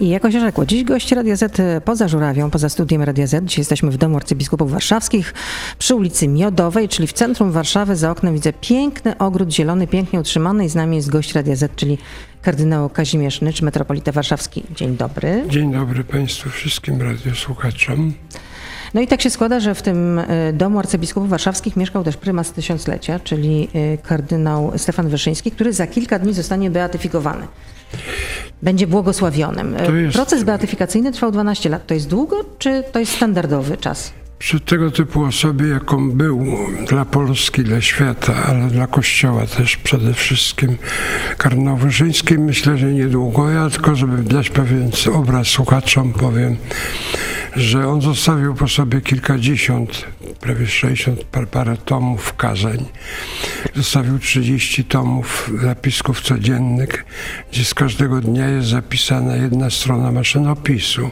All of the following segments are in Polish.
I jakoś rzekło, dziś gość Radia Z poza Żurawią, poza studiem Radia Z. Dzisiaj jesteśmy w Domu Arcybiskupów Warszawskich przy ulicy Miodowej, czyli w centrum Warszawy. Za oknem widzę piękny ogród zielony, pięknie utrzymany i z nami jest gość Radia Z, czyli kardynał Kazimierz Nycz, metropolita warszawski. Dzień dobry. Dzień dobry Państwu, wszystkim radiosłuchaczom. No i tak się składa, że w tym y, Domu Arcybiskupów Warszawskich mieszkał też prymas tysiąclecia, czyli y, kardynał Stefan Wyszyński, który za kilka dni zostanie beatyfikowany. Będzie błogosławionym. Jest- Proces beatyfikacyjny trwał 12 lat. To jest długo, czy to jest standardowy czas? Przy tego typu osobie, jaką był dla Polski, dla świata, ale dla Kościoła też przede wszystkim, kardynał Wyszyński, myślę, że niedługo. Ja tylko, żeby dać pewien obraz słuchaczom, powiem, że on zostawił po sobie kilkadziesiąt, prawie 60 par, parę tomów kazań. Zostawił 30 tomów zapisków codziennych, gdzie z każdego dnia jest zapisana jedna strona maszynopisu.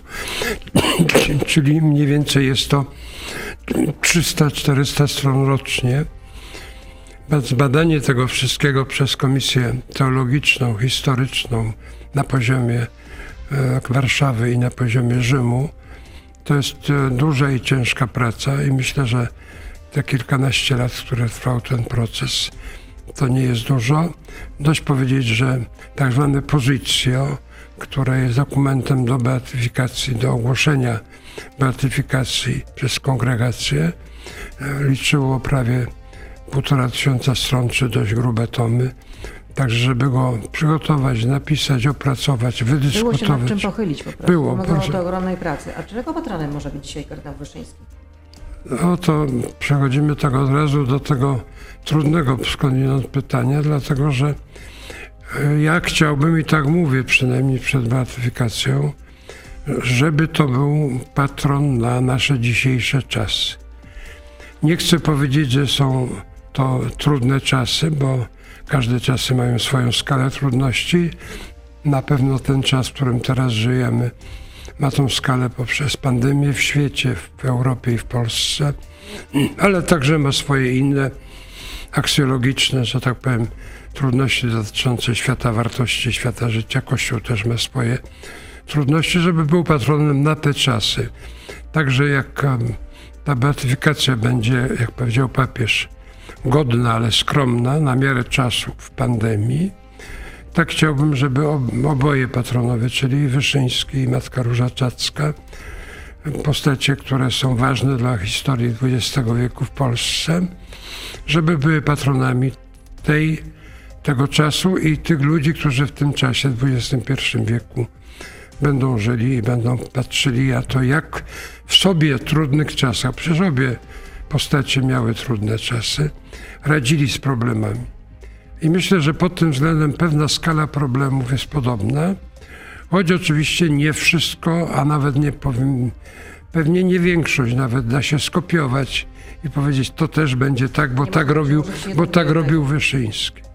Czyli mniej więcej jest to 300-400 stron rocznie. Badanie tego wszystkiego przez Komisję Teologiczną, Historyczną na poziomie e, Warszawy i na poziomie Rzymu to jest e, duża i ciężka praca i myślę, że te kilkanaście lat, które trwał ten proces, to nie jest dużo. Dość powiedzieć, że tak zwane pozycjo, które jest dokumentem do beatyfikacji, do ogłoszenia beatyfikacji przez kongregację, e, liczyło prawie półtora tysiąca stron, czy dość grube tomy. Także, żeby go przygotować, napisać, opracować, Było się nad wydyskutować. czym pochylić po prostu. Było, Wymagało proszę. to ogromnej pracy. A czego patronem może być dzisiaj kardynał Wyszyński? No to przechodzimy tak od razu do tego trudnego skądinąd pytania, dlatego że ja chciałbym i tak mówię przynajmniej przed beatyfikacją, żeby to był patron na nasze dzisiejsze czasy. Nie chcę powiedzieć, że są to trudne czasy, bo każde czasy mają swoją skalę trudności. Na pewno ten czas, w którym teraz żyjemy, ma tą skalę poprzez pandemię w świecie, w Europie i w Polsce, ale także ma swoje inne aksjologiczne, że tak powiem, trudności dotyczące świata wartości, świata życia. Kościół też ma swoje trudności, żeby był patronem na te czasy. Także jak ta beatyfikacja będzie, jak powiedział papież, godna, ale skromna, na miarę w pandemii, tak chciałbym, żeby ob- oboje patronowie, czyli Wyszyński i Matka Róża Czacka, postacie, które są ważne dla historii XX wieku w Polsce, żeby były patronami tej, tego czasu i tych ludzi, którzy w tym czasie, w XXI wieku, będą żyli i będą patrzyli na to, jak w sobie trudnych czasach, przecież obie postacie miały trudne czasy, radzili z problemami. I myślę, że pod tym względem pewna skala problemów jest podobna, choć oczywiście nie wszystko, a nawet nie powiem, pewnie nie większość nawet da się skopiować i powiedzieć, to też będzie tak, bo Nie tak robił, bo tak robił Wyszyński.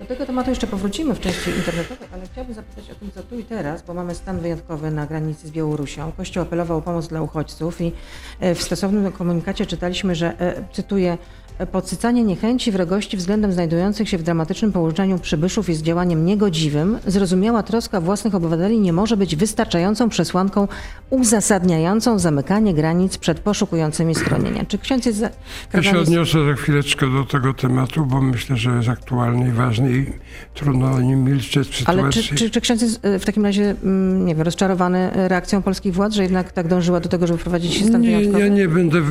Do tego tematu jeszcze powrócimy w części internetowej, ale chciałabym zapytać o tym, co tu i teraz, bo mamy stan wyjątkowy na granicy z Białorusią. Kościół apelował o pomoc dla uchodźców i e, w stosownym komunikacie czytaliśmy, że, e, cytuję, "E, Podsycanie niechęci, wrogości względem znajdujących się w dramatycznym położeniu przybyszów jest działaniem niegodziwym. Zrozumiała troska własnych obywateli nie może być wystarczającą przesłanką uzasadniającą zamykanie granic przed poszukującymi schronienia. Czy ksiądz jest za... Ja się odniosę za chwileczkę do tego tematu, bo myślę, że jest aktualny i ważny i trudno o nim milczeć w sytuacji. Ale czy, czy, czy ksiądz jest e, w takim razie, mm, nie wiem, rozczarowany reakcją polskich władz, że jednak tak dążyła do tego, żeby wprowadzić stan Nie, wyjątkowy? ja nie będę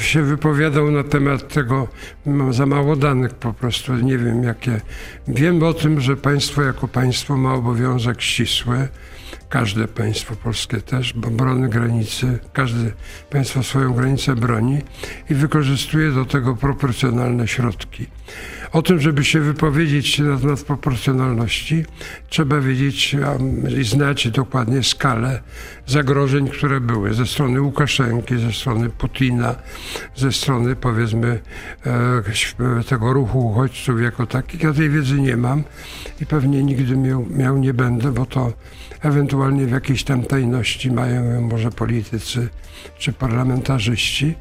się wypowiadał na temat tego. Mam za mało danych po prostu. Nie wiem jakie. Wiem o tym, że państwo jako państwo ma obowiązek ścisły. Każde państwo polskie też, bo broni granicy, każde państwo swoją granicę broni i wykorzystuje do tego proporcjonalne środki. O tym, żeby się wypowiedzieć na temat proporcjonalności, trzeba wiedzieć i znać dokładnie skalę zagrożeń, które były ze strony Łukaszenki, ze strony Putina, ze strony powiedzmy e, tego ruchu uchodźców jako takich. Ja tej wiedzy nie mam i pewnie nigdy miał, miał nie będę, bo to ewentualnie w jakiejś tam tajności mają ją może politycy czy parlamentarzyści.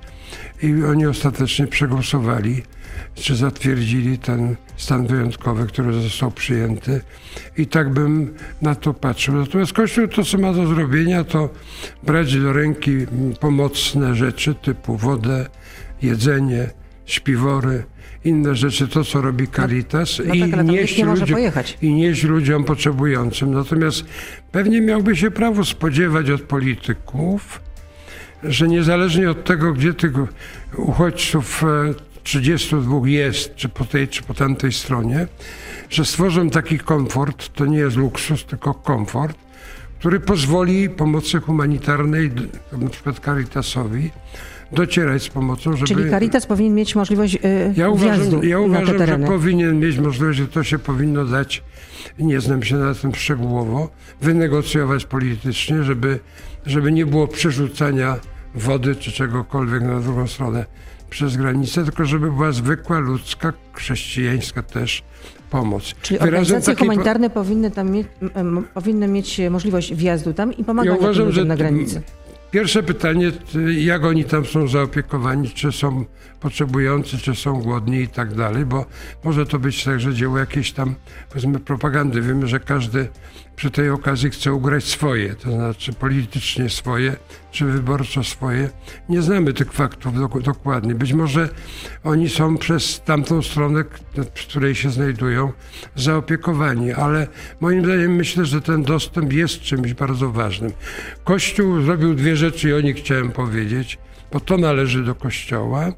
I oni ostatecznie przegłosowali, czy zatwierdzili ten stan wyjątkowy, który został przyjęty. I tak bym na to patrzył. Natomiast Kościół to, co ma do zrobienia, to brać do ręki pomocne rzeczy typu wodę, jedzenie, śpiwory, inne rzeczy, to co robi Caritas no i, tak, nieść nie ludziom, i nieść ludziom potrzebującym. Natomiast pewnie miałby się prawo spodziewać od polityków, że niezależnie od tego, gdzie tych uchodźców e, 32 jest, czy po tej, czy po tamtej stronie, że stworzą taki komfort, to nie jest luksus, tylko komfort, który pozwoli pomocy humanitarnej, na przykład Caritasowi, docierać z pomocą, żeby... Czyli Caritas powinien mieć możliwość y, Ja uważam, ja uważam że powinien mieć możliwość, że to się powinno dać, nie znam się na tym szczegółowo, wynegocjować politycznie, żeby, żeby nie było przerzucania wody czy czegokolwiek na drugą stronę przez granicę, tylko żeby była zwykła, ludzka, chrześcijańska też pomoc. Czyli Wyrazem organizacje takiej po- humanitarne powinny, tam mieć, powinny mieć możliwość wjazdu tam i pomagania Ja uważam, ludziom na granicy. Pierwsze pytanie, jak oni tam są zaopiekowani, czy są potrzebujący, czy są głodni i tak dalej, bo może to być także dzieło jakiejś tam, powiedzmy, propagandy. Wiemy, że każdy przy tej okazji chce ugrać swoje, to znaczy politycznie swoje, czy wyborczo swoje. Nie znamy tych faktów dok- dokładnie. Być może oni są przez tamtą stronę, w której się znajdują, zaopiekowani, ale moim zdaniem myślę, że ten dostęp jest czymś bardzo ważnym. Kościół zrobił dwie rzeczy i o nich chciałem powiedzieć, bo to należy do Kościoła.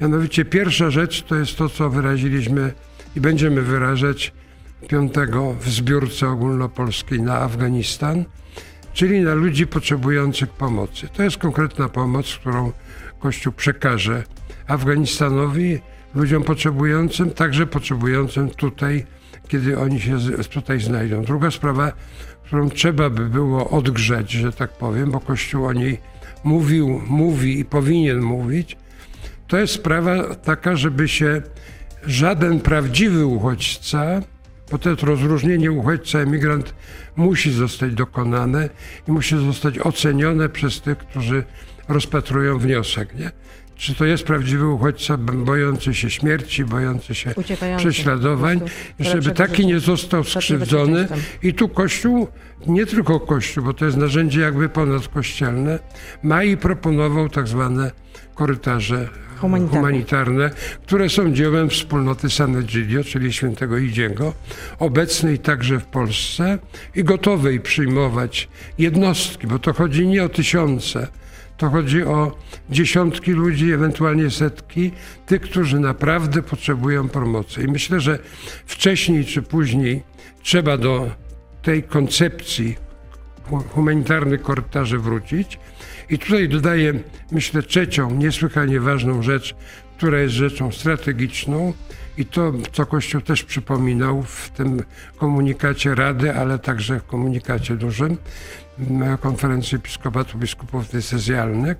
Mianowicie pierwsza rzecz to jest to, co wyraziliśmy i będziemy wyrażać 5 w zbiórce ogólnopolskiej na Afganistan, czyli na ludzi potrzebujących pomocy. To jest konkretna pomoc, którą Kościół przekaże Afganistanowi, ludziom potrzebującym, także potrzebującym tutaj, kiedy oni się tutaj znajdą. Druga sprawa, którą trzeba by było odgrzać, że tak powiem, bo Kościół o niej mówił, mówi i powinien mówić, to jest sprawa taka, żeby się żaden prawdziwy uchodźca, bo to rozróżnienie uchodźca, emigrant musi zostać dokonane i musi zostać ocenione przez tych, którzy rozpatrują wniosek. Nie? Czy to jest prawdziwy uchodźca bojący się śmierci, bojący się Uciekający prześladowań, żeby taki nie został skrzywdzony. I tu Kościół, nie tylko Kościół, bo to jest narzędzie jakby ponadkościelne, ma i proponował tak zwane korytarze Humanitarne. humanitarne, które są dziełem wspólnoty Sanegilio, czyli świętego Idziego, obecnej także w Polsce i gotowej przyjmować jednostki, bo to chodzi nie o tysiące, to chodzi o dziesiątki ludzi, ewentualnie setki, tych, którzy naprawdę potrzebują pomocy. I myślę, że wcześniej czy później trzeba do tej koncepcji hu- humanitarnych korytarzy wrócić. I tutaj dodaję, myślę, trzecią, niesłychanie ważną rzecz, która jest rzeczą strategiczną. I to, co Kościół też przypominał w tym komunikacie Rady, ale także w komunikacie dużym konferencji Episkopatu Biskupów Decyzjalnych,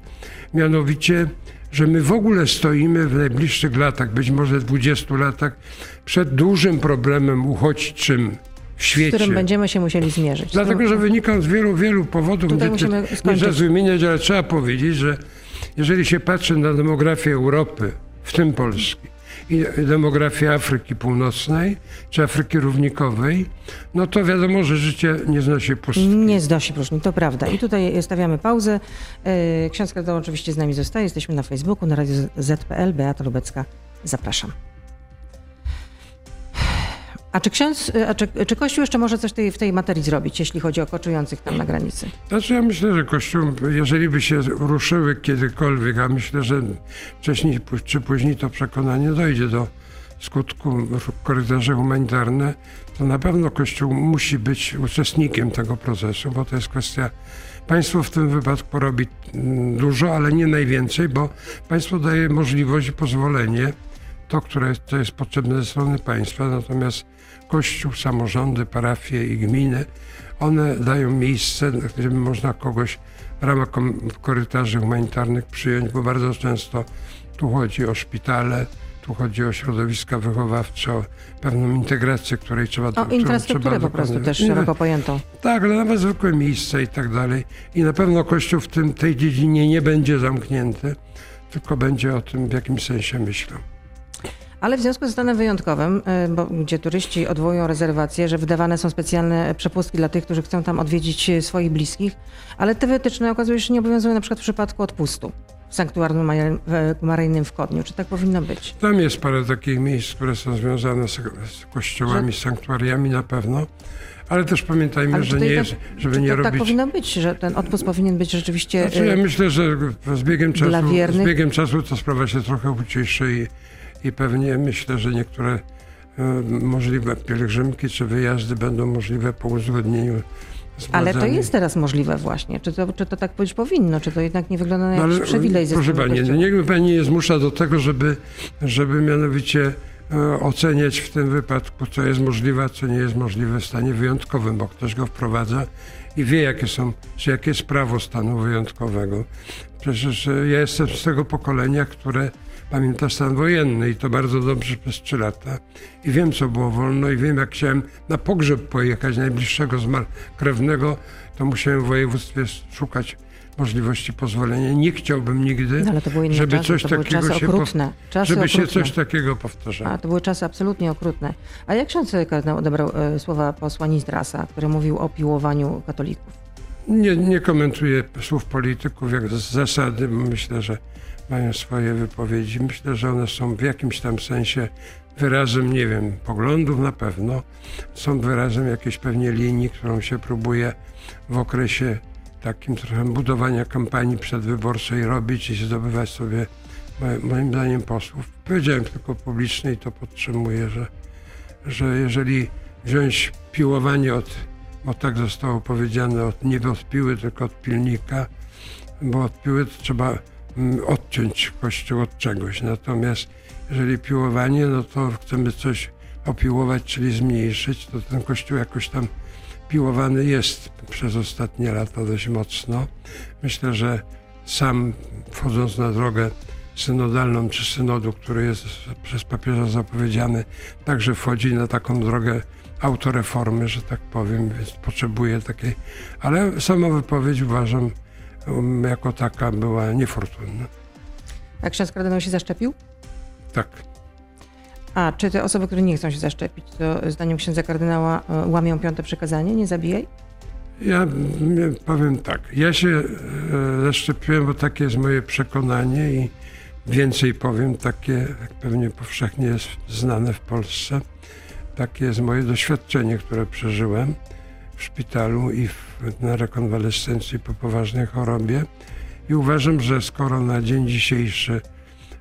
mianowicie, że my w ogóle stoimy w najbliższych latach, być może 20 latach, przed dużym problemem uchodźczym w z świecie. którym będziemy się musieli zmierzyć. Dlatego, że wynika z wielu, wielu powodów. Tutaj nie, musimy nie czas wymieniać, ale trzeba powiedzieć, że jeżeli się patrzy na demografię Europy, w tym Polski, i demografię Afryki Północnej, czy Afryki Równikowej, no to wiadomo, że życie nie znosi pustki. Nie zdosi próżni, to prawda. I tutaj stawiamy pauzę. E, Ksiądz Kardynał oczywiście z nami zostaje. Jesteśmy na Facebooku, na Radio ZPL. Beata Lubecka, zapraszam. A czy ksiądz, a czy, czy Kościół jeszcze może coś tej, w tej materii zrobić, jeśli chodzi o koczujących tam na granicy? Znaczy ja myślę, że Kościół, jeżeli by się ruszyły kiedykolwiek, a myślę, że wcześniej czy później to przekonanie dojdzie do skutku korytarze humanitarne, to na pewno Kościół musi być uczestnikiem tego procesu, bo to jest kwestia, państwo w tym wypadku robi mm, dużo, ale nie najwięcej, bo państwo daje możliwość pozwolenie, to, które jest, to jest potrzebne ze strony państwa, natomiast Kościół, samorządy, parafie i gminy, one dają miejsce, gdzie można kogoś w ramach korytarzy humanitarnych przyjąć, bo bardzo często tu chodzi o szpitale, tu chodzi o środowiska wychowawcze, o pewną integrację, której trzeba O infrastrukturę trzeba po prostu też szeroko pojętą. tak, ale nawet zwykłe miejsca i tak dalej. I na pewno Kościół w tym, tej dziedzinie nie będzie zamknięty. tylko będzie o tym w jakimś sensie myślał. Ale w związku ze stanem wyjątkowym, y, bo, gdzie turyści odwołują rezerwacje, że wydawane są specjalne przepustki dla tych, którzy chcą tam odwiedzić y, swoich bliskich, ale te wytyczne okazuje się nie obowiązują na przykład w przypadku odpustu w sanktuarium w- maryjnym w Kodniu. Czy tak powinno być? Tam jest parę takich miejsc, które są związane z, kościołami, z sanktuariami na pewno, ale też pamiętajmy, Ale że nie jest, tak- żeby nie to tak robić... powinno być, że ten odpust powinien być rzeczywiście... Znaczy, ja myślę, że z biegiem czasu, z biegiem czasu to sprawa się trochę uciszy i, i pewnie myślę, że niektóre e, możliwe pielgrzymki czy wyjazdy będą możliwe po uzgodnieniu Ale to jest teraz możliwe właśnie. Czy to, czy to tak być powinno? Czy to jednak nie wygląda na No, jakiś ale, przywilej ze Proszę Pani, no niech Pani nie zmusza do tego, żeby, żeby mianowicie e, oceniać w tym wypadku, co jest możliwe, a co nie jest możliwe w stanie wyjątkowym, bo ktoś go wprowadza i wie, jakie są, czy jakie jest prawo stanu wyjątkowego. Przecież e, ja jestem z tego pokolenia, które pamięta stan wojenny i to bardzo dobrze przez trzy lata. I wiem, co było wolno i wiem, jak chciałem na pogrzeb pojechać najbliższego zmar krewnego, to musiałem w województwie szukać możliwości pozwolenia. Nie chciałbym nigdy, No, żeby czasy, coś takiego się okrutne. Żeby się okrutne. coś takiego powtarzało. A, to były czasy absolutnie okrutne. A jak ksiądz kardynał odebrał e, słowa posła Nizdrasa, który mówił o piłowaniu katolików? Nie, nie komentuję słów polityków jak z zasady, bo myślę, że mają swoje wypowiedzi. Myślę, że one są w jakimś tam sensie wyrazem, nie wiem, poglądów na pewno. Są wyrazem jakiejś pewnie linii, którą się próbuje w okresie takim trochę budowania kampanii przedwyborczej robić i zdobywać sobie, moim- zdaniem, posłów. Powiedziałem tylko publicznie i to podtrzymuję, że, że jeżeli wziąć piłowanie od bo tak zostało powiedziane, od, nie od piły, tylko od pilnika, bo od piły trzeba odciąć kościół od czegoś. Natomiast jeżeli piłowanie, no to chcemy coś opiłować, czyli zmniejszyć, to ten kościół jakoś tam piłowany jest przez ostatnie lata dość mocno. Myślę, że sam wchodząc na drogę synodalną czy synodu, który jest przez papieża zapowiedziany, także wchodzi na taką drogę autoreformy, że tak powiem, więc potrzebuje takiej. Ale sama wypowiedź uważam jako taka była niefortunna. A ksiądz kardynał się zaszczepił? Tak. A czy te osoby, które nie chcą się zaszczepić, to zdaniem księdza kardynała e, łamią piąte przekazanie? Nie zabijaj? Ja mm, powiem tak. Ja się e, zaszczepiłem, bo takie jest moje przekonanie i więcej powiem, takie jak pewnie powszechnie jest znane w Polsce. Takie jest moje doświadczenie, które przeżyłem w szpitalu i w, na rekonwalescencji po poważnej chorobie. I uważam, że skoro na dzień dzisiejszy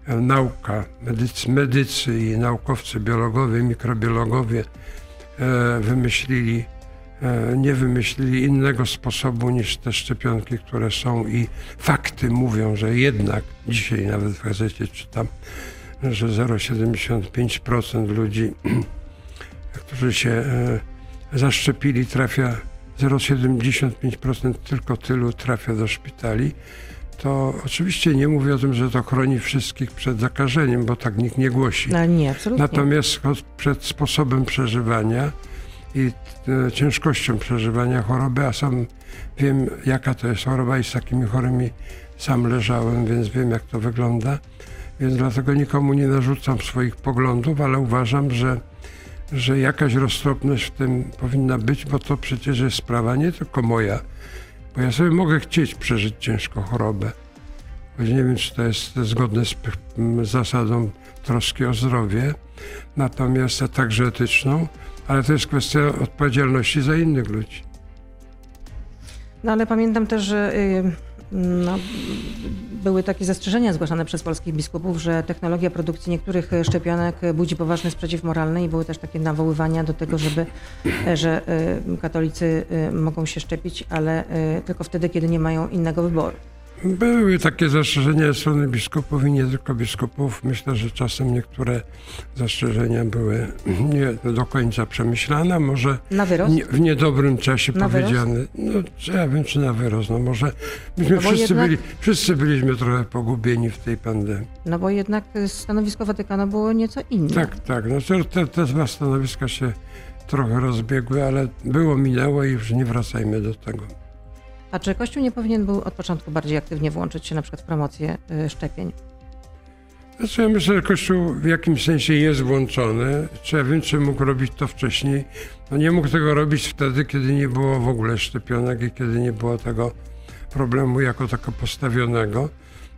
e, nauka, medycy, medycy i naukowcy biologowie, mikrobiologowie e, wymyślili e, nie wymyślili innego sposobu niż te szczepionki, które są i fakty mówią, że jednak dzisiaj nawet w gazecie czytam, że 0,75% ludzi, którzy się e, zaszczepili, trafia 0,75% tylko tylu trafia do szpitali. To oczywiście nie mówię o tym, że to chroni wszystkich przed zakażeniem, bo tak nikt nie głosi. No, nie, absolutnie. Natomiast przed sposobem przeżywania i e, ciężkością przeżywania choroby, a sam wiem, jaka to jest choroba i z takimi chorymi sam leżałem, więc wiem, jak to wygląda. Więc dlatego nikomu nie narzucam swoich poglądów, ale uważam, że, że jakaś roztropność w tym powinna być, bo to przecież jest sprawa nie tylko moja, bo ja sobie mogę chcieć przeżyć ciężko chorobę. Choć nie wiem, czy to jest zgodne z zasadą troski o zdrowie, natomiast a także etyczną, ale to jest kwestia odpowiedzialności za innych ludzi. No ale pamiętam też, że y, no, były takie zastrzeżenia zgłaszane przez polskich biskupów, że technologia produkcji niektórych szczepionek budzi poważny sprzeciw moralny i były też takie nawoływania do tego, żeby, e, że y, katolicy y, mogą się szczepić, ale tylko wtedy, kiedy nie mają innego wyboru. Były takie zastrzeżenia ze strony biskupów i nie tylko biskupów. Myślę, że czasem niektóre zastrzeżenia były nie do końca przemyślane, może nie, w niedobrym czasie Na wyrost? powiedziane. No, czy ja wiem, czy na wyrost. No może myśmy No wszyscy, jednak- byli, wszyscy byliśmy trochę pogubieni w tej pandemii. No bo jednak stanowisko Watykanu było nieco inne. Tak, tak. No te, te dwa stanowiska się trochę rozbiegły, ale było, minęło i już nie wracajmy do tego. A czy Kościół nie powinien był od początku bardziej aktywnie włączyć się na przykład w promocję y, szczepień? Znaczy ja myślę, że Kościół w jakimś sensie jest włączony. Czy ja wiem, czy mógł robić to wcześniej? No nie mógł tego robić wtedy, kiedy nie było w ogóle szczepionek i kiedy nie było tego problemu jako tako postawionego.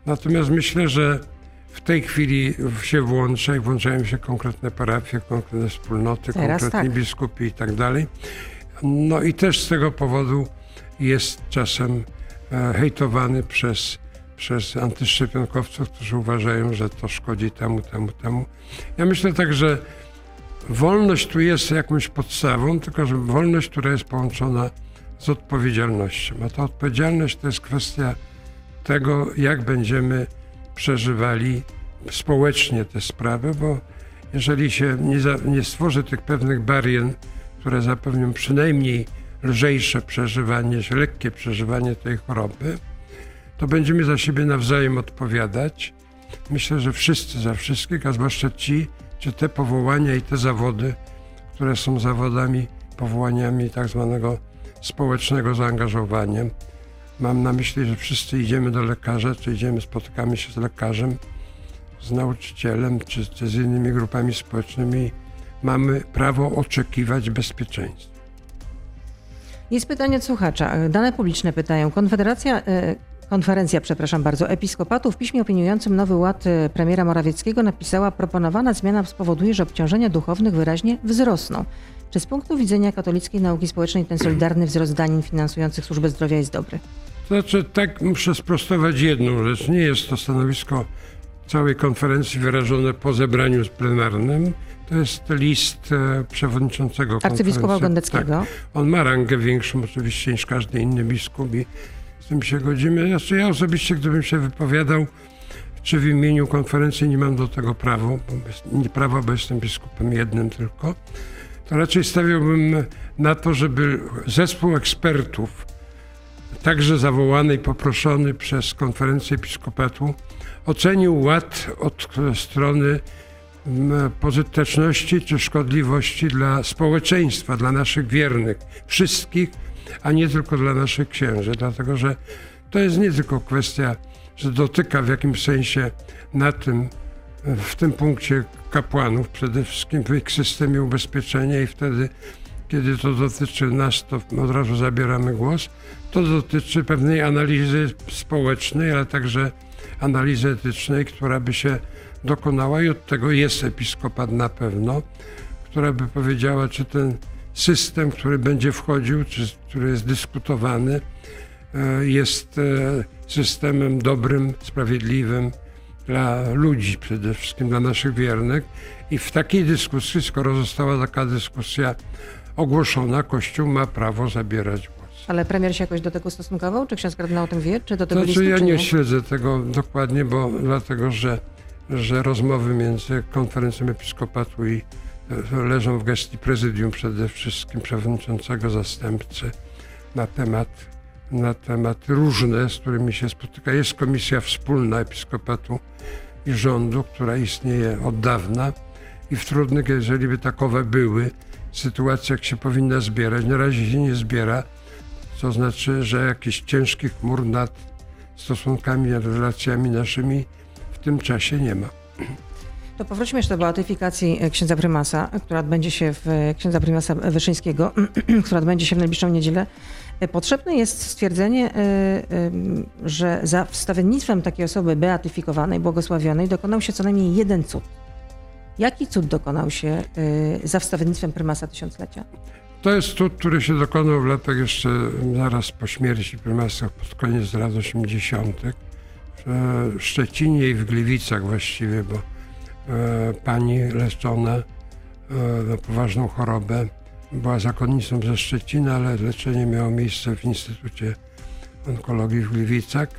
Natomiast myślę, że w tej chwili się włącza i włączają się konkretne parafie, konkretne wspólnoty, Teraz konkretni tak. biskupi i tak dalej. No i też z tego powodu jest czasem e, hejtowany przez, przez antyszczepionkowców, którzy uważają, że to szkodzi temu, temu, temu. Ja myślę tak, że wolność tu jest jakąś podstawą, tylko że wolność, która jest połączona z odpowiedzialnością. A ta odpowiedzialność to jest kwestia tego, jak będziemy przeżywali społecznie te sprawy, bo jeżeli się nie, za, nie stworzy tych pewnych barier, które zapewnią przynajmniej lżejsze przeżywanie, lekkie przeżywanie tej choroby, to będziemy za siebie nawzajem odpowiadać. Myślę, że wszyscy za wszystkich, a zwłaszcza ci, czy te powołania i te zawody, które są zawodami, powołaniami tak zwanego społecznego zaangażowania. Mam na myśli, że wszyscy idziemy do lekarza, czy idziemy, spotykamy się z lekarzem, z nauczycielem, czy, czy z innymi grupami społecznymi. Mamy prawo oczekiwać bezpieczeństwa. Jest pytanie od słuchacza. Dane publiczne pytają. Konfederacja, e, konferencja, przepraszam bardzo, episkopatów w piśmie opiniującym nowy ład e, premiera Morawieckiego napisała, proponowana zmiana spowoduje, że obciążenia duchownych wyraźnie wzrosną. Czy z punktu widzenia katolickiej nauki społecznej ten solidarny wzrost danin finansujących służbę zdrowia jest dobry? Znaczy, tak muszę sprostować jedną rzecz. Nie jest to stanowisko całej konferencji wyrażone po zebraniu plenarnym. To jest list e, przewodniczącego Arcybiskupa. Gondeckiego. Tak. On ma rangę większą oczywiście niż każdy inny biskup i z tym się godzimy. Znaczy ja osobiście, gdybym się wypowiadał, czy w imieniu konferencji nie mam do tego prawa, bo, nie prawa, bo jestem biskupem jednym tylko, to raczej stawiałbym na to, żeby zespół ekspertów, także zawołany i poproszony przez konferencję episkopatu, ocenił ład od strony pożyteczności czy szkodliwości dla społeczeństwa, dla naszych wiernych, wszystkich, a nie tylko dla naszych księży, dlatego że to jest nie tylko kwestia, że dotyka w jakimś sensie na tym, w tym punkcie kapłanów, przede wszystkim w ich systemie ubezpieczenia i wtedy, kiedy to dotyczy nas, to od razu zabieramy głos. To dotyczy pewnej analizy społecznej, ale także analizy etycznej, która by się dokonała i od tego jest episkopat na pewno, która by powiedziała, czy ten system, który będzie wchodził, czy który jest dyskutowany, e, jest e, systemem dobrym, sprawiedliwym dla ludzi, przede wszystkim dla naszych wiernych. I w takiej dyskusji, skoro została taka dyskusja ogłoszona, Kościół ma prawo zabierać głos. Ale premier się jakoś do tego stosunkował? Czy ksiądz kardynał o tym wie? Czy do tego To listu, znaczy, ja czy nie śledzę tego dokładnie, bo dlatego, że, że rozmowy między konferencją episkopatu i e, leżą w gestii prezydium przede wszystkim przewodniczącego zastępcy na temat, na temat różne, z którymi się spotyka. Jest komisja wspólna episkopatu i rządu, która istnieje od dawna i w trudnych, jeżeli by takowe były, sytuacjach się powinna zbierać. Na razie się nie zbiera, co znaczy, że jakiś ciężki chmur nad stosunkami, relacjami naszymi tym czasie nie ma. To powróćmy jeszcze do beatyfikacji e, księdza prymasa, która odbędzie się w e, księdza prymasa Wyszyńskiego, która odbędzie się w najbliższą niedzielę. E, Potrzebne jest stwierdzenie, że za wstawiennictwem takiej osoby beatyfikowanej, błogosławionej dokonał się co najmniej jeden cud. Jaki cud dokonał się za wstawiennictwem prymasa tysiąclecia? To jest cud, który się dokonał w latach jeszcze zaraz po śmierci prymasa, pod koniec lat 80. w Szczecinie i w Gliwicach właściwie, bo e, pani leczona e, na poważną chorobę była zakonnicą ze Szczecina, ale leczenie miało miejsce w Instytucie Onkologii w Gliwicach.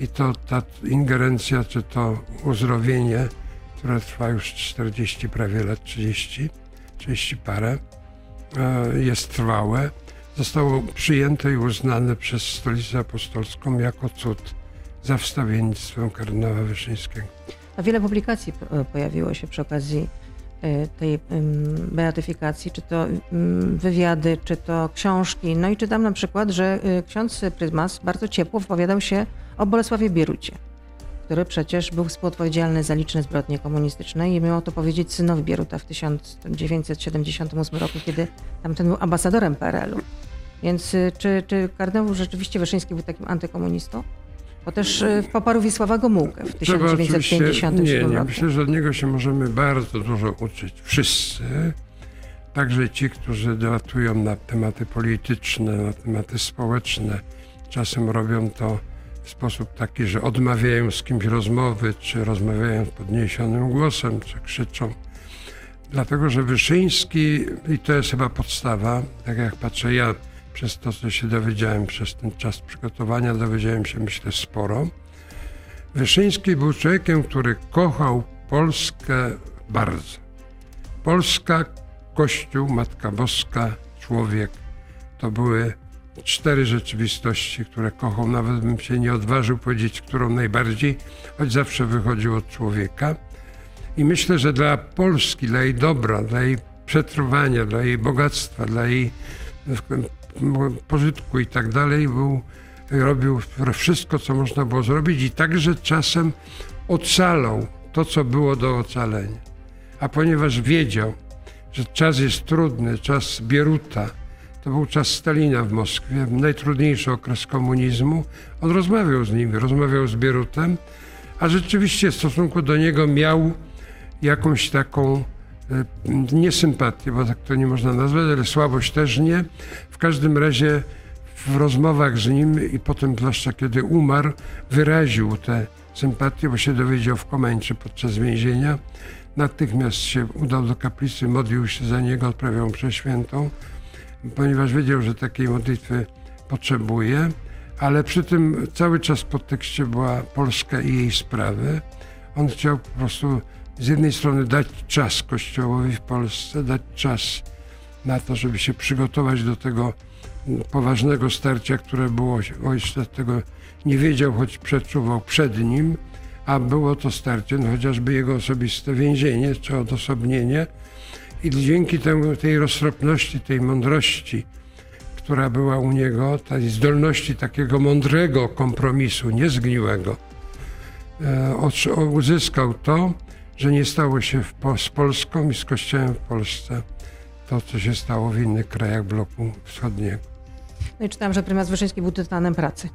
I to ta ingerencja, czy to uzdrowienie, które trwa już 40 prawie lat, 30, 30 parę, e, jest trwałe, zostało przyjęte i uznane przez Stolicę Apostolską jako cud za wstawiennictwem kardynała Wyszyńskiego. A wiele publikacji e, pojawiło się przy okazji e, tej beatyfikacji, czy to em, wywiady, czy to książki. No i czytam na przykład, że e, ksiądz Prymas bardzo ciepło wypowiadał się o Bolesławie Bierucie. który przecież był współodpowiedzialny za liczne zbrodnie komunistyczne i miał to powiedzieć synowi Bieruta w 1978 roku, kiedy tamten był ambasadorem PRL-u. Więc czy, czy kardynał rzeczywiście Wyszyński był takim antykomunistą? Bo też y, poparł Wisława Gomułkę w Trzeba oczywiście- 1957 Nie, nie. roku. Myślę, że od niego się możemy bardzo dużo uczyć. Wszyscy. Także ci, którzy debatują na tematy polityczne, na tematy społeczne. Czasem robią to w sposób taki, że odmawiają z kimś rozmowy, czy rozmawiają z podniesionym głosem, czy krzyczą. Dlatego, że Wyszyński, i to jest chyba podstawa, tak jak patrzę ja, przez to, co się dowiedziałem przez ten czas przygotowania, dowiedziałem się, myślę, sporo. Wyszyński był człowiekiem, który kochał Polskę bardzo. Polska, Kościół, Matka Boska, człowiek to były cztery rzeczywistości, które kochał. Nawet bym się nie odważył powiedzieć, którą najbardziej, choć zawsze wychodził od człowieka. I myślę, że dla Polski, dla jej dobra, dla jej przetrwania, dla jej bogactwa, dla jej pożytku i tak dalej, był, robił wszystko, co można było zrobić i także czasem ocalał to, co było do ocalenia. A ponieważ wiedział, że czas jest trudny, czas Bieruta, to był czas Stalina w Moskwie, najtrudniejszy okres komunizmu, on rozmawiał z nimi, rozmawiał z Bierutem, a rzeczywiście w stosunku do niego miał jakąś taką e, niesympatię, bo tak to nie można nazwać, ale słabość też nie. W każdym razie w rozmowach z nim i potem, zwłaszcza kiedy umarł, wyraził tę sympatię, bo się dowiedział w Komeńczy podczas więzienia. Natychmiast się udał do kaplicy, modlił się za niego, odprawiał mszę świętą, ponieważ wiedział, że takiej modlitwy potrzebuje, ale przy tym cały czas w podtekście była Polska i jej sprawy. On chciał po prostu z jednej strony dać czas Kościołowi w Polsce, dać czas na to, żeby się przygotować do tego poważnego starcia, które było. Ojciec tego nie wiedział, choć przeczuwał przed nim, a było to starcie, no chociażby jego osobiste więzienie czy odosobnienie. I dzięki temu, tej roztropności, tej mądrości, która była u niego, tej zdolności takiego mądrego kompromisu, niezgniłego, e, uzyskał to, że nie stało się w, z Polską i z Kościołem w Polsce to, co się stało w innych krajach bloku wschodniego. No i czytałam, że prymas Wyszyński był tytanem pracy.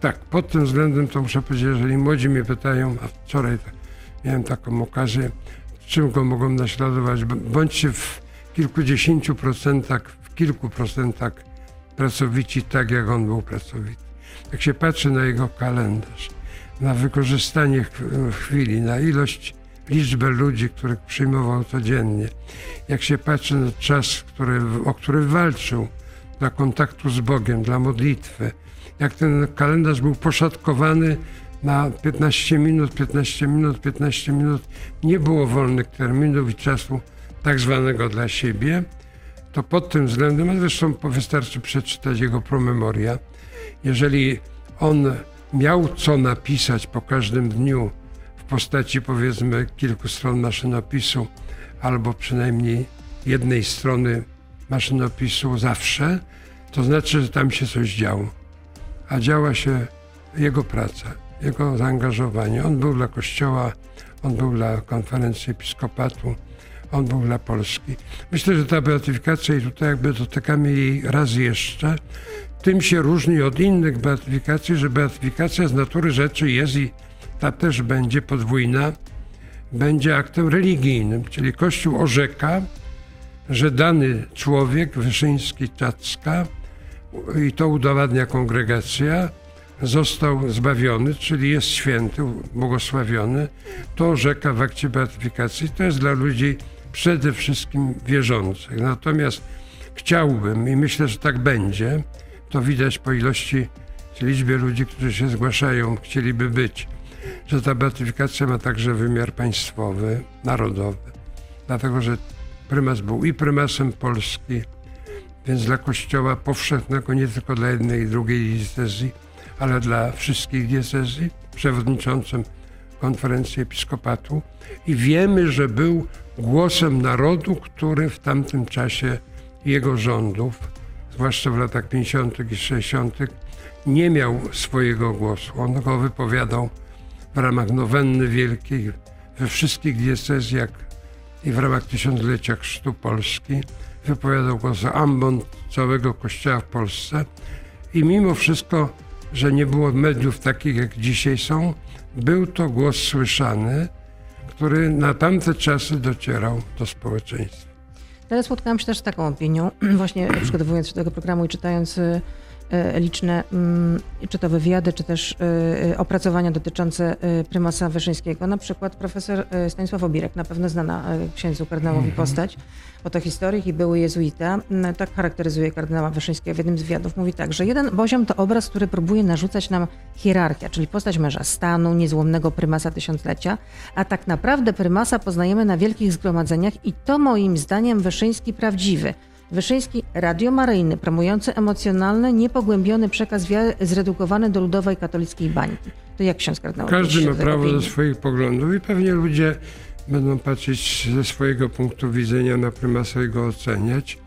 Tak, pod tym względem to muszę powiedzieć, jeżeli młodzi mnie pytają, a wczoraj miałem taką okazję, czym go mogą naśladować, bądźcie w kilkudziesięciu procentach, w kilku procentach pracowici tak, jak on był pracowity. Jak się patrzy na jego kalendarz, na wykorzystanie ch- chwili, na ilość, liczbę ludzi, których przyjmował codziennie, jak się patrzy na czas, który, o który walczył dla kontaktu z Bogiem, dla modlitwy, jak ten kalendarz był poszatkowany na 15 minut, 15 minut, 15 minut, nie było wolnych terminów i czasu tak zwanego dla siebie, to pod tym względem, a zresztą wystarczy przeczytać jego promemoria, jeżeli on miał co napisać po każdym dniu postaci powiedzmy kilku stron maszynopisu albo przynajmniej jednej strony maszynopisu zawsze, to znaczy, że tam się coś działo. A działa się jego praca, jego zaangażowanie. On był dla Kościoła, on był dla konferencji episkopatu, on był dla Polski. Myślę, że ta beatyfikacja, i tutaj jakby dotykamy jej raz jeszcze, tym się różni od innych beatyfikacji, że beatyfikacja z natury rzeczy jest i ta też będzie podwójna, będzie aktem religijnym, czyli Kościół orzeka, że dany człowiek, Wyszyński Czacka, i to udowadnia kongregacja, został zbawiony, czyli jest święty, błogosławiony, to orzeka w akcie beatyfikacji. To jest dla ludzi przede wszystkim wierzących. Natomiast chciałbym i myślę, że tak będzie, to widać po ilości, liczbie ludzi, którzy się zgłaszają, chcieliby być, że ta beatyfikacja ma także wymiar państwowy, narodowy. Dlatego, że prymas był i prymasem Polski, więc dla Kościoła powszechnego, nie tylko dla jednej i drugiej diecezji, ale dla wszystkich diecezji, przewodniczącym konferencji episkopatu. I wiemy, że był głosem narodu, który w tamtym czasie jego rządów, zwłaszcza w latach 50. i 60., nie miał swojego głosu. On go wypowiadał w ramach nowenny wielkiej we wszystkich diecezjach i w ramach tysiąclecia Chrztu Polski. Wypowiadał głos ambon całego kościoła w Polsce i mimo wszystko, że nie było mediów takich jak dzisiaj są, był to głos słyszany, który na tamte czasy docierał do społeczeństwa. Ale spotkałam się też z taką opinią, właśnie przygotowując się do tego programu i czytając y, liczne, mm, czy to wywiady, czy też y, opracowania dotyczące prymasa Wyszyńskiego. Na przykład profesor Stanisław Obirek, na pewno znana księdzu kardynałowi mhm. postać, fotohistoryk i były jezuita, tak charakteryzuje kardynała Wyszyńskiego w jednym z wywiadów. Mówi tak, że jeden poziom to obraz, który próbuje narzucać nam hierarchia, czyli postać męża stanu, niezłomnego prymasa tysiąclecia, a tak naprawdę prymasa poznajemy na wielkich zgromadzeniach i to moim zdaniem Wyszyński prawdziwy. Wyszyński radiomaryjny, promujący emocjonalny, niepogłębiony przekaz wiary zredukowany do ludowej katolickiej bańki. To jak ksiądz kardynał? Każdy ma prawo do swoich poglądów i pewnie ludzie będą patrzeć ze swojego punktu widzenia na prymasa i go oceniać.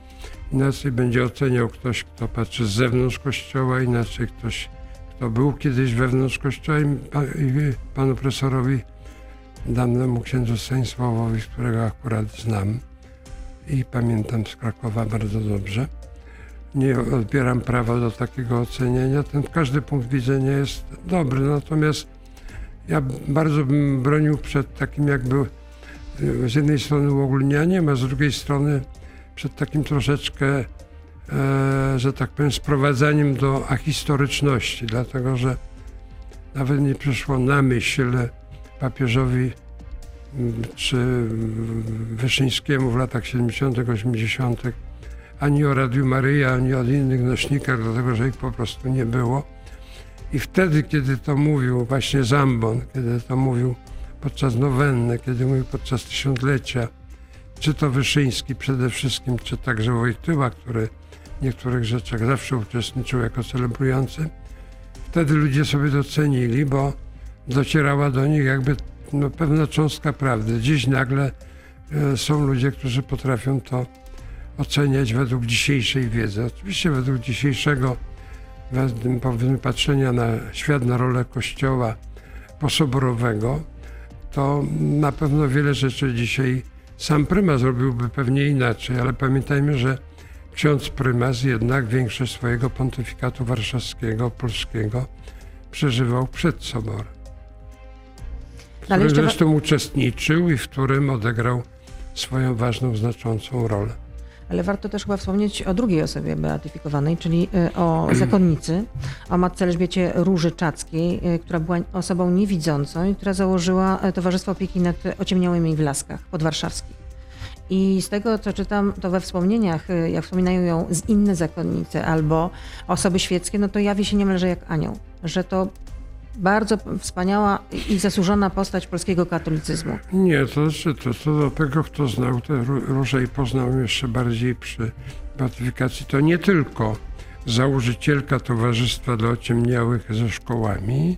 Inaczej będzie oceniał ktoś, kto patrzy z zewnątrz kościoła, inaczej ktoś, kto był kiedyś wewnątrz kościoła i, panu profesorowi danemu księdzu Stanisławowi, którego akurat znam i pamiętam z Krakowa bardzo dobrze. Nie odbieram prawa do takiego oceniania. Ten każdy punkt widzenia jest dobry, natomiast ja bardzo bym bronił przed takim jakby z jednej strony uogólnianiem, a z drugiej strony przed takim troszeczkę, e, że tak powiem, sprowadzaniem do ahistoryczności, dlatego że nawet nie przyszło na myśl papieżowi czy Wyszyńskiemu w latach 70., 80., ani o Radiu Maryja, ani o innych nośnikach, dlatego że ich po prostu nie było. I wtedy, kiedy to mówił właśnie Zambon, kiedy to mówił podczas nowenny, kiedy mówił podczas tysiąclecia, czy to Wyszyński przede wszystkim, czy także Wojtyła, który w niektórych rzeczach zawsze uczestniczył jako celebrujący, wtedy ludzie sobie docenili, bo docierała do nich jakby no, pewna cząstka prawdy. Dziś nagle e, są ludzie, którzy potrafią to oceniać według dzisiejszej wiedzy. Oczywiście według dzisiejszego patrzenia na świat, na rolę Kościoła posoborowego, to na pewno wiele rzeczy dzisiaj sam prymas zrobiłby pewnie inaczej, ale pamiętajmy, że ksiądz prymas jednak większość swojego pontyfikatu warszawskiego, polskiego przeżywał przed soborem. W którym zresztą uczestniczył i w którym odegrał swoją ważną, znaczącą rolę ale warto też chyba wspomnieć o drugiej osobie beatyfikowanej, czyli y, o zakonnicy, o matce Elżbiecie Róży Czackiej, y, która była osobą niewidzącą i która założyła y, Towarzystwo Opieki nad Ociemniałymi w Laskach podwarszawskich. I z tego, co czytam, to we wspomnieniach, jak wspominają ją z inne zakonnice albo osoby świeckie, no to jawi się niemalże jak anioł. Że to bardzo wspaniała i zasłużona postać polskiego katolicyzmu. Nie, to znaczy, to, to do tego, kto znał te róże i poznał jeszcze bardziej przy beatyfikacji, to nie tylko założycielka Towarzystwa dla Ociemniałych ze szkołami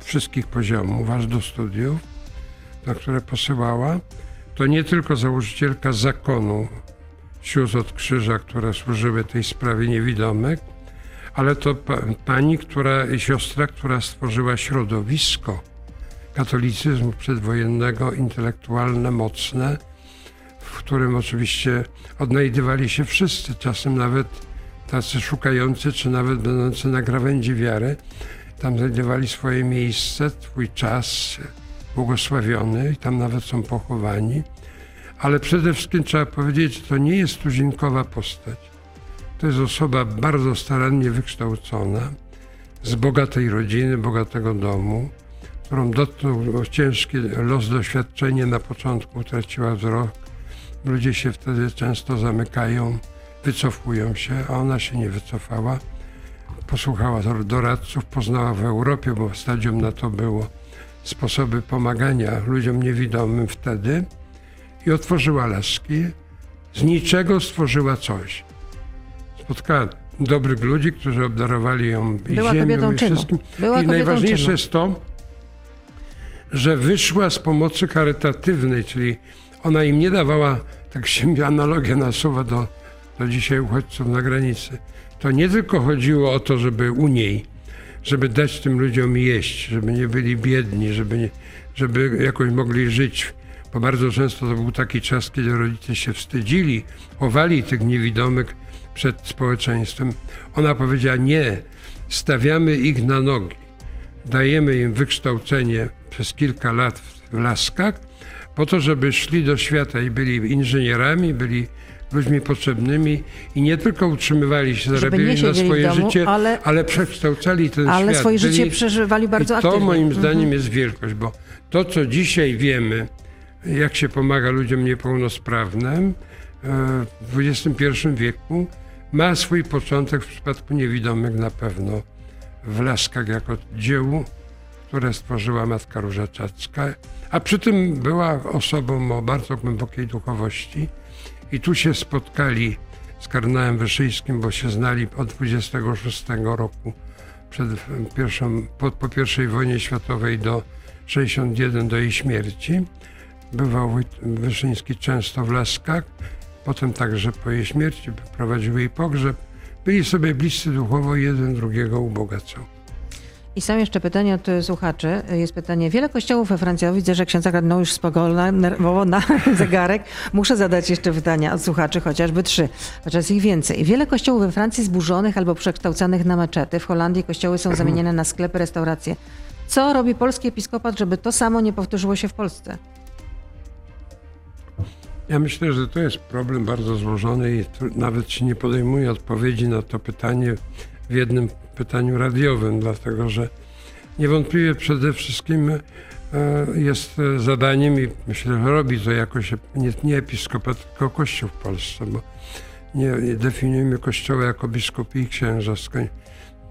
wszystkich poziomów, aż do studiów, na które posyłała, to nie tylko założycielka zakonu sióstr od krzyża, które służyły tej sprawie niewidomych, ale to pani, która, siostra, która stworzyła środowisko katolicyzmu przedwojennego, intelektualne, mocne, w którym oczywiście odnajdywali się wszyscy, czasem nawet tacy szukający, czy nawet będący na krawędzi wiary. Tam znajdowali swoje miejsce, swój czas błogosławiony i tam nawet są pochowani. Ale przede wszystkim trzeba powiedzieć, że to nie jest tuzinkowa postać. To jest osoba bardzo starannie wykształcona, z bogatej rodziny, bogatego domu, którą dotknął ciężki los doświadczenie na początku, utraciła wzrok. Ludzie się wtedy często zamykają, wycofują się, a ona się nie wycofała. Posłuchała doradców, poznała w Europie, bo stadium na to było, sposoby pomagania ludziom niewidomym wtedy i otworzyła laski. Z niczego stworzyła coś spotkała dobrych ludzi, którzy obdarowali ją Była ziemią i wszystkim. Była I najważniejsze czynu. jest to, że wyszła z pomocy charytatywnej, czyli ona im nie dawała, tak się analogia nasuwa do, do dzisiaj uchodźców na granicy. To nie tylko chodziło o to, żeby u niej żeby dać tym ludziom jeść, żeby nie byli biedni, żeby, nie, żeby jakoś mogli żyć. Bo bardzo często to był taki czas, kiedy rodzice się wstydzili, chowali tych niewidomych przed społeczeństwem. Ona powiedziała nie, stawiamy ich na nogi, dajemy im wykształcenie przez kilka lat w laskach, po to, żeby szli do świata i byli inżynierami, byli ludźmi potrzebnymi i nie tylko utrzymywali się, nie na swoje domu, życie, ale- ale, przekształcali ten Ale świat. swoje życie Byli- przeżywali bardzo i to aktywnie. moim Mhm. zdaniem jest wielkość, bo to, co dzisiaj wiemy, jak się pomaga ludziom niepełnosprawnym e, w XXI wieku, ma swój początek w przypadku niewidomych na pewno. W Laskach jako dziełu, które stworzyła Matka Róża Czacka, a przy tym była osobą o bardzo głębokiej duchowości. I tu się spotkali z kardynałem Wyszyńskim, bo się znali od 26 roku przed pierwszą, po, po pierwszej wojnie światowej do 61 do jej śmierci. Bywał Wyszyński często w Laskach, potem także po jej śmierci prowadził jej pogrzeb. Byli sobie bliscy duchowo, jeden drugiego ubogacał. I są jeszcze pytania od e, słuchaczy. Jest pytanie, wiele kościołów we Francji, widzę, że księdza kardynał już spogląda nerwowo na zegarek. Muszę zadać jeszcze pytania od słuchaczy, chociażby trzy, chociaż ich więcej. Wiele kościołów we Francji zburzonych albo przekształcanych na meczety. W Holandii kościoły są zamieniane na sklepy, restauracje. Co robi polski episkopat, żeby to samo nie powtórzyło się w Polsce? Ja myślę, że to jest problem bardzo złożony i nawet się nie podejmuje odpowiedzi na to pytanie w jednym pytaniu radiowym, dlatego że niewątpliwie przede wszystkim e, jest e, zadaniem i myślę, że robi to jakoś nie, nie episkopat, tylko Kościół w Polsce, bo nie, nie definiujemy Kościoła jako biskupi i księża.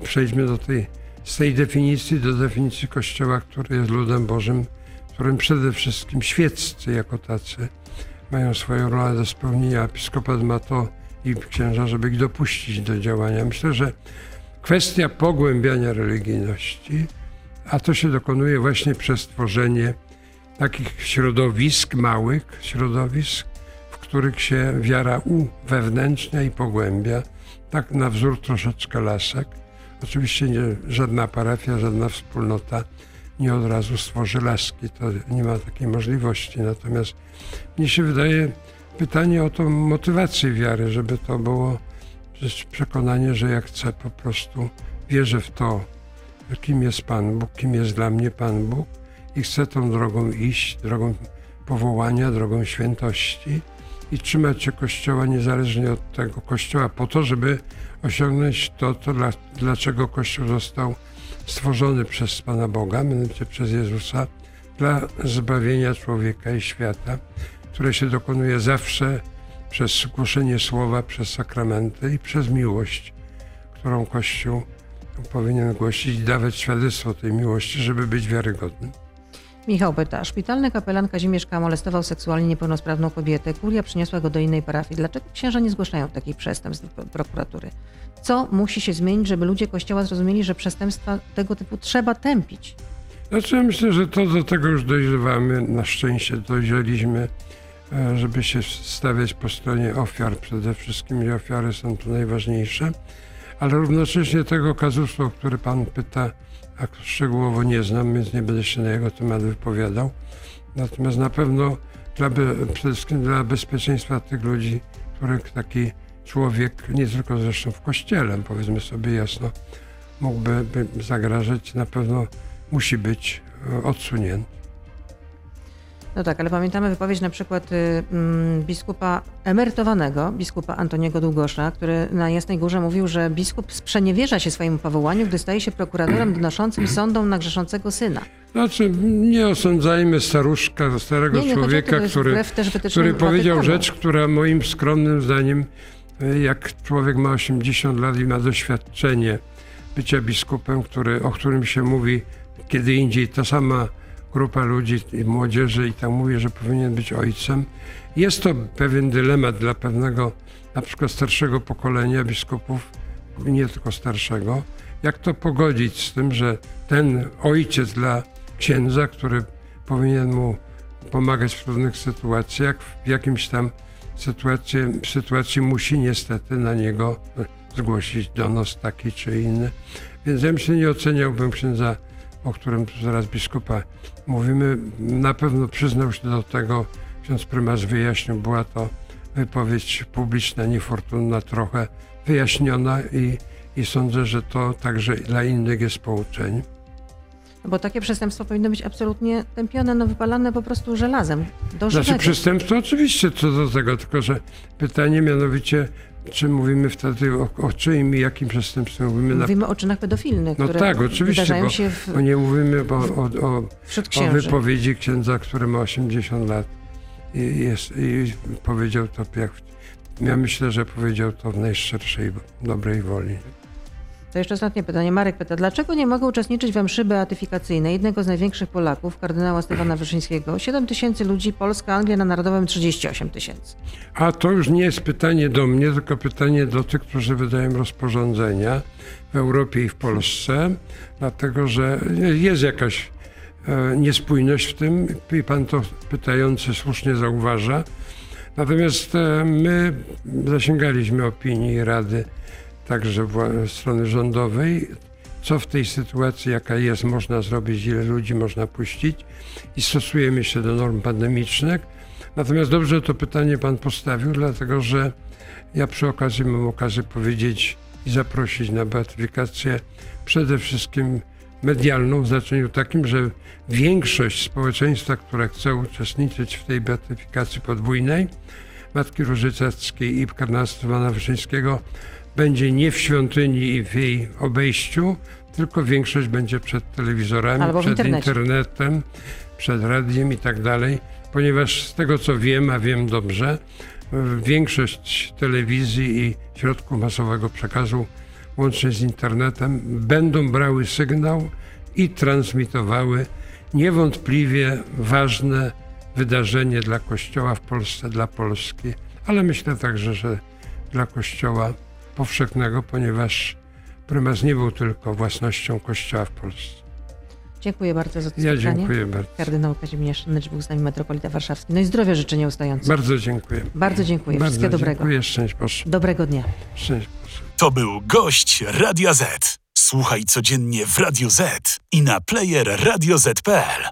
Przejdźmy do tej, z tej definicji do definicji Kościoła, który jest ludem Bożym, którym przede wszystkim świeccy jako tacy mają swoją rolę do spełnienia. Episkopat ma to i księża, żeby ich dopuścić do działania. Myślę, że kwestia pogłębiania religijności, a to się dokonuje właśnie przez tworzenie takich środowisk, małych środowisk, w których się wiara uwewnętrznia i pogłębia, tak na wzór troszeczkę lasek. Oczywiście nie, żadna parafia, żadna wspólnota nie od razu stworzy laski, to nie ma takiej możliwości. Natomiast mnie się wydaje pytanie o tą motywację wiary, żeby to było przekonanie, że ja chcę po prostu, wierzę w to, kim jest Pan Bóg, kim jest dla mnie Pan Bóg i chcę tą drogą iść, drogą powołania, drogą świętości i trzymać się Kościoła niezależnie od tego Kościoła po to, żeby osiągnąć to, to dla, dlaczego Kościół został stworzony przez Pana Boga, mianowicie przez Jezusa, dla zbawienia człowieka i świata, które się dokonuje zawsze przez głoszenie słowa, przez sakramenty i przez miłość, którą Kościół powinien głosić i dawać świadectwo tej miłości, żeby być wiarygodnym. Michał pyta, szpitalny kapelan Kazimierz K. molestował seksualnie niepełnosprawną kobietę. Kuria przyniosła go do innej parafii. Dlaczego księża nie zgłaszają takich przestępstw do prokuratury? Co musi się zmienić, żeby ludzie Kościoła zrozumieli, że przestępstwa tego typu trzeba tępić? Znaczy ja myślę, że to do tego już dojrzewamy. Na szczęście dojrzeliśmy, e, żeby się stawiać po stronie ofiar przede wszystkim i ofiary są tu najważniejsze. Ale równocześnie tego kazusu, o który Pan pyta, a szczegółowo nie znam, więc nie będę się na jego temat wypowiadał. Natomiast na pewno dla, przede wszystkim dla bezpieczeństwa tych ludzi, których taki człowiek, nie tylko zresztą w kościele, powiedzmy sobie jasno, mógłby by zagrażać, na pewno musi być e, odsunięty. No tak, ale pamiętamy wypowiedź na przykład y, mm, biskupa emerytowanego, biskupa Antoniego Długosza, który na Jasnej Górze mówił, że biskup sprzeniewierza się swojemu powołaniu, gdy staje się prokuratorem donoszącym sądom na grzeszącego syna. Znaczy, nie osądzajmy staruszka, starego Nie, nie, człowieka, to który, który powiedział rzecz, która moim skromnym zdaniem, e, jak człowiek ma 80 lat i ma doświadczenie bycia biskupem, który, o którym się mówi kiedy indziej, ta sama grupa ludzi młodzieży i tak mówi, że powinien być ojcem. Jest to pewien dylemat dla pewnego na przykład starszego pokolenia biskupów, nie tylko starszego, jak to pogodzić z tym, że ten ojciec dla księdza, który powinien mu pomagać w trudnych sytuacjach, w jakimś tam sytuacji, sytuacji musi niestety na niego zgłosić donos taki czy inny. Więc ja myślę, nie oceniałbym księdza, o którym zaraz biskupa mówimy. Na pewno przyznał się do tego, ksiądz prymas wyjaśnił, była to wypowiedź publiczna, niefortunna trochę, wyjaśniona i, i sądzę, że to także dla innych jest pouczeń. No Bo takie przestępstwo powinno być absolutnie tępione, no wypalane po prostu żelazem. Do Znaczy żywego. przestępstwo oczywiście co do tego, tylko że pytanie mianowicie, czy mówimy wtedy o, o czyim i jakim przestępstwie mówimy na Mówimy o czynach pedofilnych, No które tak, oczywiście, bo- się w, bo nie mówimy o, o, o, o wypowiedzi księdza, który ma 80 lat i, jest, i powiedział to jak. Ja myślę, że powiedział to w najszczerszej dobrej woli. To jeszcze ostatnie pytanie. Marek pyta, dlaczego nie mogę uczestniczyć w mszy beatyfikacyjnej jednego z największych Polaków, kardynała Stefana Wyszyńskiego? 7 tysięcy ludzi, Polska, Anglia na Narodowym 38 tysięcy. A to już nie jest pytanie do mnie, tylko pytanie do tych, którzy wydają rozporządzenia w Europie i w Polsce, dlatego że jest jakaś e, niespójność w tym i pan to pytający słusznie zauważa. Natomiast e, my zasięgaliśmy opinii Rady, także strony rządowej, co w tej sytuacji, jaka jest, można zrobić, ile ludzi można puścić i stosujemy się do norm pandemicznych. Natomiast dobrze to pytanie pan postawił, dlatego że ja przy okazji mam okazję powiedzieć i zaprosić na beatyfikację przede wszystkim medialną w znaczeniu takim, że większość społeczeństwa, które chce uczestniczyć w tej beatyfikacji podwójnej, Matki Różycewskiej i kardynała Stefana Wyszyńskiego, będzie nie w świątyni i w jej obejściu, tylko większość będzie przed telewizorami, przed internetem, przed radiem i tak dalej, ponieważ z tego co wiem, a wiem dobrze, większość telewizji i środków masowego przekazu, łącznie z internetem, będą brały sygnał i transmitowały niewątpliwie ważne wydarzenie dla Kościoła w Polsce, dla Polski, ale myślę także, że dla Kościoła powszechnego, ponieważ prymas nie był tylko własnością Kościoła w Polsce. Dziękuję bardzo za to Ja spotkanie. dziękuję bardzo. Kardynał Kazimierz Nycz był z nami metropolita warszawski. No i zdrowia życzę nieustająco. Bardzo dziękuję. Bardzo dziękuję. Bardzo Wszystkiego dobrego. dziękuję. Szczęść Boże. Dobrego dnia. Szczęść Boże. To był gość Radia Z. Słuchaj codziennie w Radio Z i na player radioz.pl.